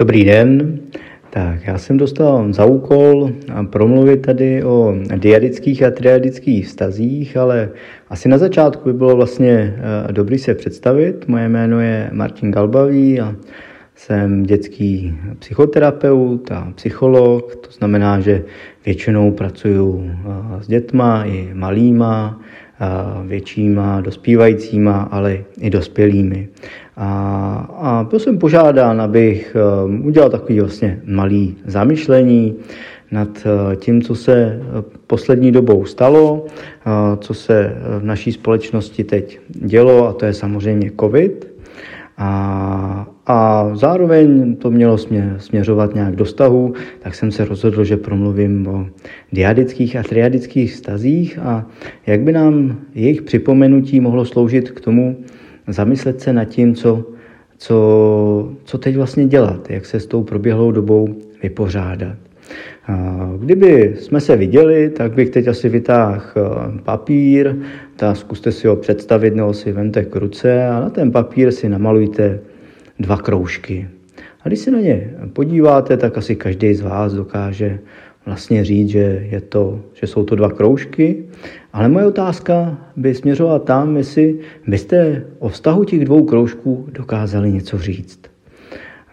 Dobrý den. Tak, já jsem dostal za úkol promluvit tady o diadických a triadických vztazích, ale asi na začátku by bylo vlastně eh, dobrý se představit. Moje jméno je Martin Galbavý a jsem dětský psychoterapeut a psycholog, to znamená, že většinou pracuju eh, s dětma i malýma, většíma, dospívajícíma, ale i dospělými. A, a byl jsem požádán, abych um, udělal takový vlastně malý zamyšlení nad uh, tím, co se poslední dobou stalo, uh, co se v naší společnosti teď dělo, a to je samozřejmě COVID. A, a zároveň to mělo smě, směřovat nějak do vztahu, tak jsem se rozhodl, že promluvím o diadických a triadických vztazích a jak by nám jejich připomenutí mohlo sloužit k tomu, zamyslet se nad tím, co, co, co teď vlastně dělat, jak se s tou proběhlou dobou vypořádat. Kdyby jsme se viděli, tak bych teď asi vytáhl eh, papír, tak zkuste si ho představit, nebo si vemte k ruce a na ten papír si namalujte dva kroužky. A když se na ně podíváte, tak asi každý z vás dokáže vlastně říct, že, je to, že jsou to dva kroužky. Ale moje otázka by směřovala tam, jestli byste o vztahu těch dvou kroužků dokázali něco říct.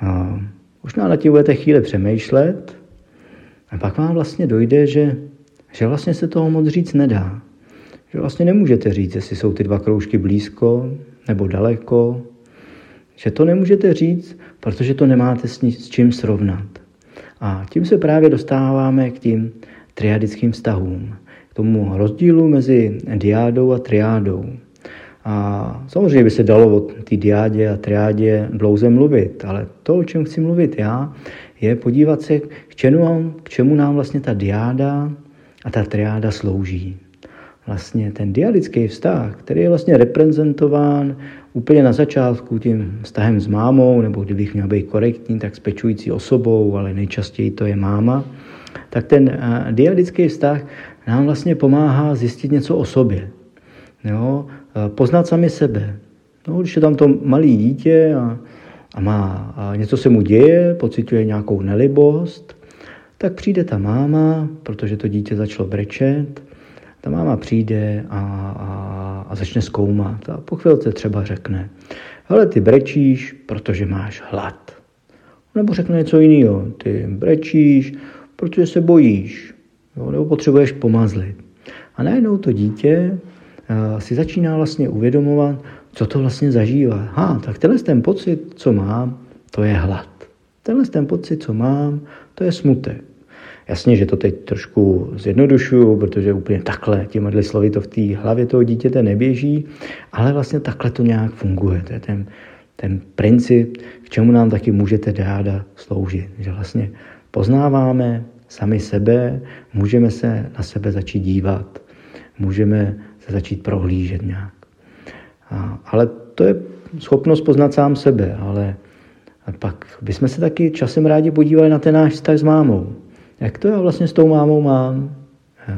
A možná na tím budete chvíli přemýšlet a pak vám vlastně dojde, že, že vlastně se toho moc říct nedá. Že vlastně nemůžete říct, jestli jsou ty dva kroužky blízko nebo daleko. Že to nemůžete říct, protože to nemáte s, ní, s čím srovnat. A tím se právě dostáváme k tím triadickým vztahům, k tomu rozdílu mezi diádou a triádou. A samozřejmě by se dalo o té diádě a triádě dlouze mluvit, ale to, o čem chci mluvit já, je podívat se, k čemu k čemu nám vlastně ta diáda a ta triáda slouží. Vlastně ten diadický vztah, který je vlastně reprezentován úplně na začátku tím vztahem s mámou, nebo kdybych měl být korektní, tak s pečující osobou, ale nejčastěji to je máma, tak ten uh, diadický vztah nám vlastně pomáhá zjistit něco o sobě. Jo? Uh, poznat sami sebe. No, když je tam to malé dítě a, a, má, a něco se mu děje, pocituje nějakou nelibost, tak přijde ta máma, protože to dítě začalo brečet, ta máma přijde a, a, a začne zkoumat a po chvilce třeba řekne, ale ty brečíš, protože máš hlad. Nebo řekne něco jiného, ty brečíš, protože se bojíš, jo, nebo potřebuješ pomazlit. A najednou to dítě uh, si začíná vlastně uvědomovat, co to vlastně zažívá. Ha, tak tenhle ten pocit, co mám, to je hlad. Tenhle ten pocit, co mám, to je smutek. Jasně, že to teď trošku zjednodušuju, protože úplně takhle těmi slovy to v té hlavě toho dítěte neběží, ale vlastně takhle to nějak funguje. To je ten, ten princip, k čemu nám taky můžete dáda sloužit. Že vlastně poznáváme sami sebe, můžeme se na sebe začít dívat, můžeme se začít prohlížet nějak. A, ale to je schopnost poznat sám sebe, ale pak bychom se taky časem rádi podívali na ten náš vztah s mámou jak to já vlastně s tou mámou mám,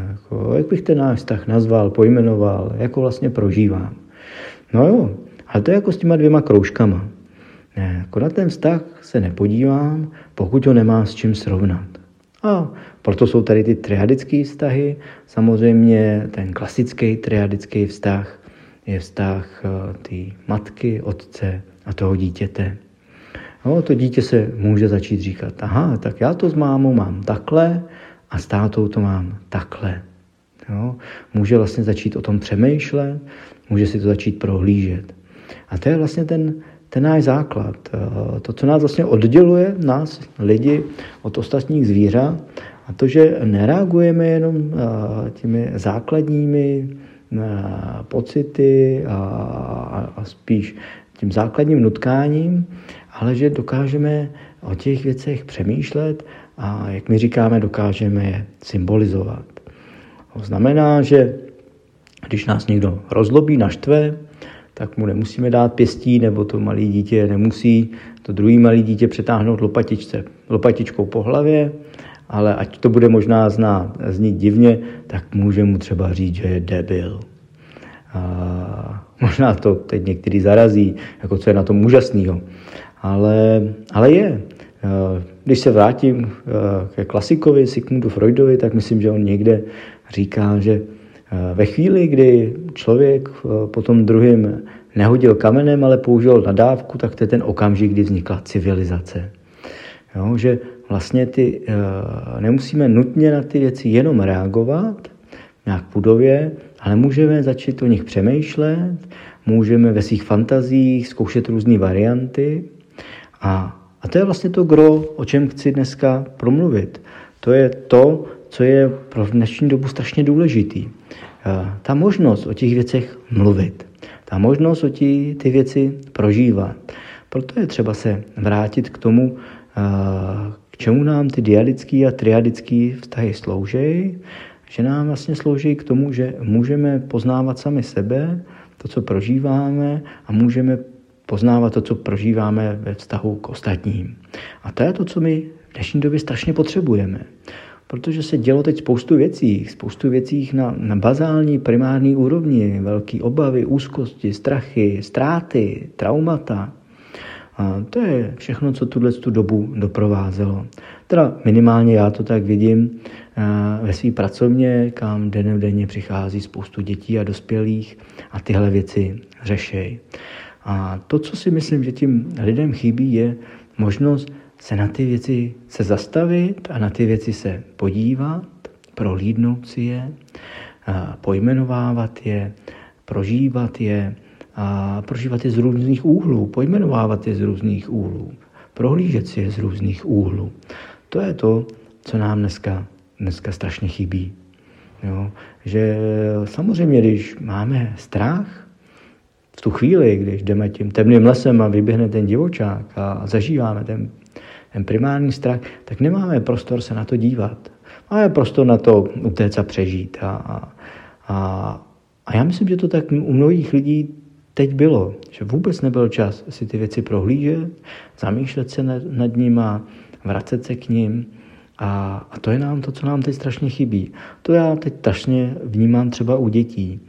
jako, jak bych ten náš vztah nazval, pojmenoval, jako vlastně prožívám. No jo, ale to je jako s těma dvěma kroužkama. Ne, jako na ten vztah se nepodívám, pokud ho nemám s čím srovnat. A proto jsou tady ty triadické vztahy. Samozřejmě ten klasický triadický vztah je vztah eh, té matky, otce a toho dítěte. No, to dítě se může začít říkat, aha, tak já to s mámou mám takhle a s tátou to mám takhle. Jo? Může vlastně začít o tom přemýšlet, může si to začít prohlížet. A to je vlastně ten, ten náš základ. Eh, to, co nás vlastně odděluje, nás, lidi, od ostatních zvířat, a to, že nereagujeme jenom eh, těmi základními eh, pocity a, a spíš tím základním nutkáním, ale že dokážeme o těch věcech přemýšlet a, jak my říkáme, dokážeme je symbolizovat. To znamená, že když nás někdo rozlobí, naštve, tak mu nemusíme dát pěstí, nebo to malé dítě nemusí to druhý malé dítě přetáhnout lopatičce, lopatičkou po hlavě, ale ať to bude možná znát, znít divně, tak může mu třeba říct, že je debil. A možná to teď některý zarazí, jako co je na tom úžasného ale, ale je. Když se vrátím ke klasikovi Sigmundu Freudovi, tak myslím, že on někde říká, že ve chvíli, kdy člověk po tom nehodil kamenem, ale použil nadávku, tak to je ten okamžik, kdy vznikla civilizace. Jo, že vlastně ty, nemusíme nutně na ty věci jenom reagovat, nějak pudově, ale můžeme začít o nich přemýšlet, můžeme ve svých fantazích zkoušet různé varianty a, a to je vlastně to gro, o čem chci dneska promluvit. To je to, co je pro dnešní dobu strašně důležitý. Ta možnost o těch věcech mluvit, ta možnost o tí, ty věci prožívat. Proto je třeba se vrátit k tomu, k čemu nám ty diadický a triadický vztahy slouží, že nám vlastně slouží k tomu, že můžeme poznávat sami sebe, to, co prožíváme a můžeme poznávat to, co prožíváme ve vztahu k ostatním. A to je to, co my v dnešní době strašně potřebujeme. Protože se dělo teď spoustu věcí, spoustu věcí na, na bazální, primární úrovni, velké obavy, úzkosti, strachy, ztráty, traumata. A to je všechno, co tuhle tu dobu doprovázelo. Teda minimálně já to tak vidím ve své pracovně, kam den denně přichází spoustu dětí a dospělých a tyhle věci řešejí. A to, co si myslím, že tím lidem chybí, je možnost se na ty věci se zastavit a na ty věci se podívat, prohlídnout si je, pojmenovávat je, prožívat je, a prožívat je z různých úhlů, pojmenovávat je z různých úhlů, prohlížet si je z různých úhlů. To je to, co nám dneska, dneska strašně chybí. Jo? Že samozřejmě, když máme strach, v tu chvíli, když jdeme tím temným lesem a vyběhne ten divočák a zažíváme ten, ten primární strach, tak nemáme prostor se na to dívat. Máme prostor na to utéct a přežít. A, a, a, já myslím, že to tak u mnohých lidí teď bylo, že vůbec nebyl čas si ty věci prohlížet, zamýšlet se nad, nad nima, vracet se k ním. A, a to je nám to, co nám teď strašně chybí. To já teď strašně vnímám třeba u dětí.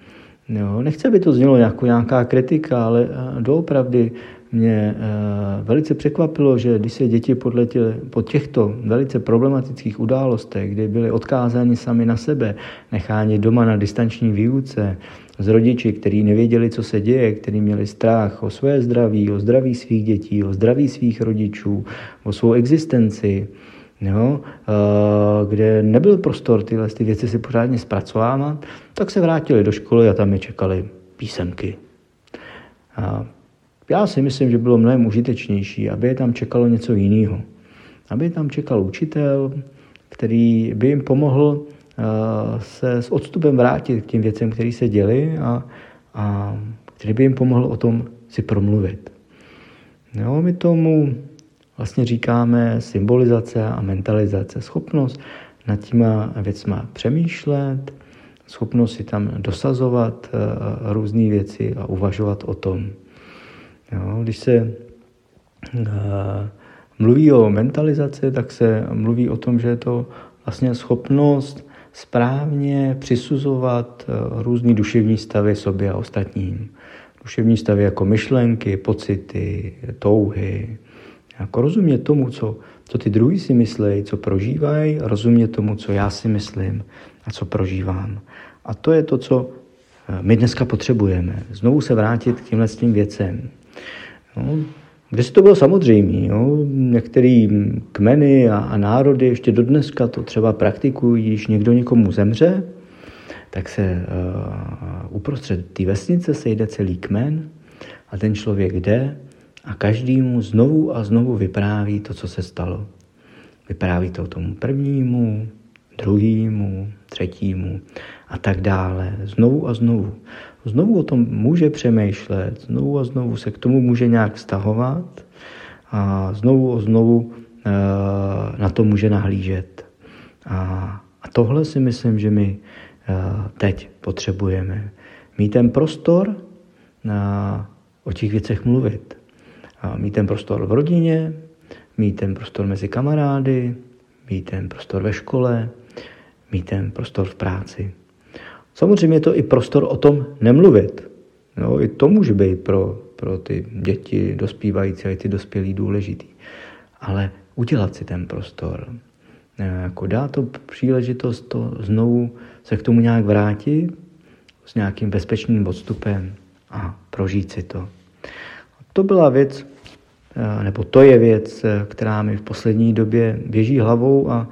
Jo, nechci, aby to znělo jako nějaká kritika, ale eh, doopravdy mě eh, velice překvapilo, že když se děti podletěly po těchto velice problematických událostech, kdy byly odkázáni sami na sebe, necháni doma na distanční výuce, z rodiči, kteří nevěděli, co se děje, kteří měli strach o své zdraví, o zdraví svých dětí, o zdraví svých rodičů, o svou existenci, jo, kde nebyl prostor tyhle ty věci si pořádně zpracovávat, tak se vrátili do školy a tam je čekali písemky. A já si myslím, že bylo mnohem užitečnější, aby je tam čekalo něco jiného. Aby je tam čekal učitel, který by jim pomohl se s odstupem vrátit k těm věcem, které se děly a, a který by jim pomohl o tom si promluvit. Jo, my tomu vlastně říkáme symbolizace a mentalizace. Schopnost nad těma věcma přemýšlet, schopnost si tam dosazovat uh, různé věci a uvažovat o tom. Jo, když se uh, mluví o mentalizaci, tak se mluví o tom, že je to vlastně schopnost správně přisuzovat uh, různé duševní stavy sobě a ostatním. Duševní stavy jako myšlenky, pocity, touhy, jako rozumět tomu, co, co ty druhý si myslí, co prožívají, rozumět tomu, co já si myslím a co prožívám. A to je to, co eh, my dneska potřebujeme. Znovu se vrátit k těmhle tím věcem. No, kde to bylo samozřejmé. Jo? Některé kmeny a, a národy ještě do dneska to třeba praktikují, když někdo někomu zemře, tak se uh, uprostřed té vesnice sejde celý kmen a ten člověk jde a každý mu znovu a znovu vypráví to, co se stalo. Vypráví to tomu prvnímu, druhému, třetímu a tak dále. Znovu a znovu. Znovu o tom může přemýšlet, znovu a znovu se k tomu může nějak vztahovat a znovu a znovu eh, na to může nahlížet. A, tohle si myslím, že my eh, teď potřebujeme. Mít ten prostor na, o těch věcech mluvit mít ten prostor v rodině, mít ten prostor mezi kamarády, mít ten prostor ve škole, mít ten prostor v práci. Samozřejmě je to i prostor o tom nemluvit. No, I to může být pro, pro ty děti dospívající a i ty dospělí důležitý. Ale udělat si ten prostor. Jako dá to příležitost to znovu se k tomu nějak vrátit s nějakým bezpečným odstupem a prožít si to. To byla věc, nebo to je věc, která mi v poslední době běží hlavou a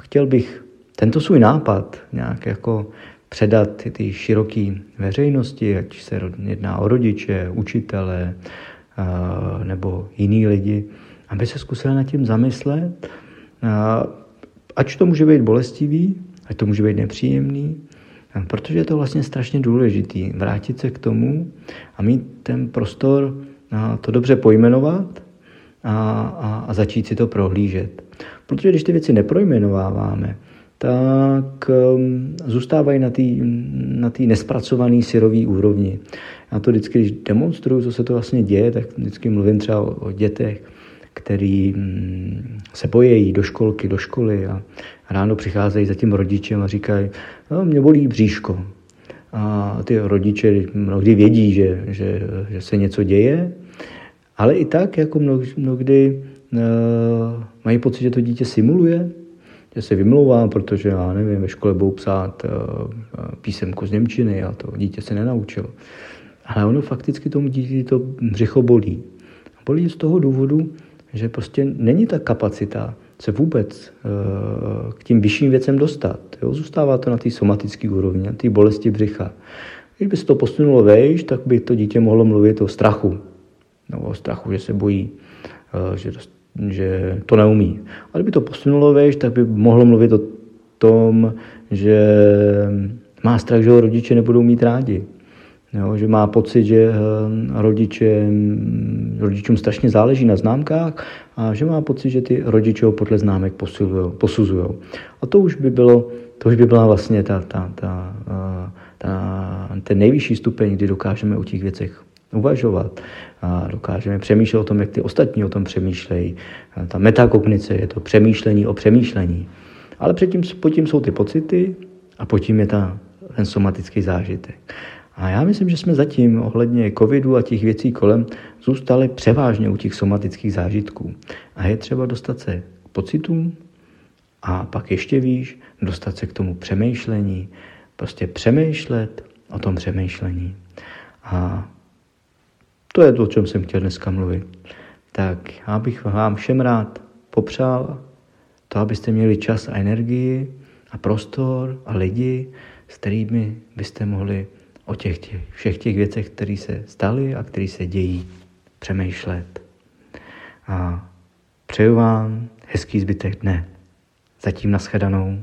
chtěl bych tento svůj nápad nějak jako předat ty široké veřejnosti, ať se jedná o rodiče, učitele nebo jiný lidi, aby se zkusili nad tím zamyslet, ať to může být bolestivý, ať to může být nepříjemný, protože je to vlastně strašně důležitý vrátit se k tomu a mít ten prostor to dobře pojmenovat a, a, a začít si to prohlížet. Protože když ty věci neprojmenováváme, tak um, zůstávají na té na nespracované syrové úrovni. Já to vždycky, když demonstruju, co se to vlastně děje, tak vždycky mluvím třeba o, o dětech, který mm, se bojejí do školky, do školy a ráno přicházejí za tím rodičem a říkají, no, mě bolí bříško. A ty rodiče mnohdy vědí, že, že, že se něco děje, ale i tak jako mnohdy uh, mají pocit, že to dítě simuluje, že se vymlouvá, protože já nevím, ve škole budou psát uh, písemku z Němčiny a to dítě se nenaučilo. Ale ono fakticky tomu dítě to břicho bolí. Bolí z toho důvodu, že prostě není ta kapacita se vůbec uh, k tím vyšším věcem dostat. Jo? Zůstává to na té somatické úrovni, na té bolesti břicha. Když by se to posunulo vejš, tak by to dítě mohlo mluvit o strachu. No, o strachu, že se bojí, uh, že že to neumí. A kdyby to posunulo vejš, tak by mohlo mluvit o tom, že má strach, že ho rodiče nebudou mít rádi. Jo, že má pocit, že eh, rodiče, rodičům strašně záleží na známkách a že má pocit, že ty rodiče ho podle známek posuzují. A to už by bylo, to už by byla vlastně ta, ta, ta, eh, ta, ten nejvyšší stupeň, kdy dokážeme o těch věcech uvažovat a dokážeme přemýšlet o tom, jak ty ostatní o tom přemýšlejí. Ta metakognice je to přemýšlení o přemýšlení. Ale předtím, pod tím jsou ty pocity a pod tím je ta, ten somatický zážitek. A já myslím, že jsme zatím ohledně covidu a těch věcí kolem zůstali převážně u těch somatických zážitků. A je třeba dostat se k pocitům a pak ještě víš, dostat se k tomu přemýšlení, prostě přemýšlet o tom přemýšlení. A to je to, o čem jsem chtěl dneska mluvit. Tak já bych vám všem rád popřál to, abyste měli čas a energii a prostor a lidi, s kterými byste mohli o těch, těch všech těch věcech, které se staly a které se dějí, přemýšlet. A přeju vám hezký zbytek dne. Zatím nashledanou.